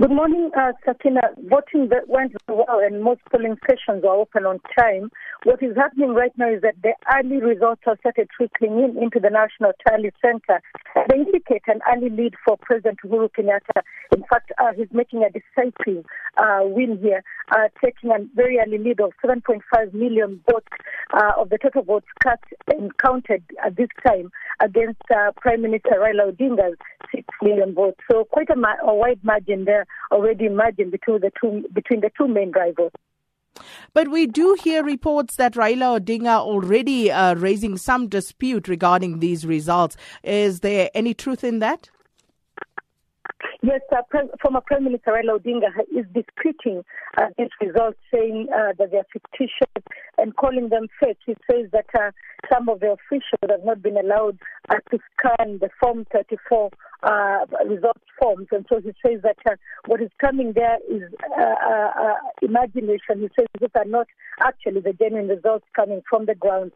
Good morning, uh, Sakina. Voting went well and most polling stations are open on time. What is happening right now is that the early results have started trickling in into the National Tally Center. They indicate an early lead for President Uhuru Kenyatta. In fact, uh, he's making a decisive uh, win here, uh, taking a very early lead of 7.5 million votes uh, of the total votes cast and counted at this time against uh, Prime Minister Raila Odinga's 6 million votes. So quite a, ma- a wide margin there already emerging between the two between the two main rivals. But we do hear reports that Raila Odinga already uh, raising some dispute regarding these results. Is there any truth in that? Yes, uh, Pre- former Prime Minister Raila Odinga is disputing uh, these results, saying uh, that they are fictitious and calling them fake. He says that uh, some of the officials have not been allowed uh, to scan the Form 34 uh, results forms. And so he says that uh, what is coming there is uh, uh, uh, imagination. He says these are not actually the genuine results coming from the ground.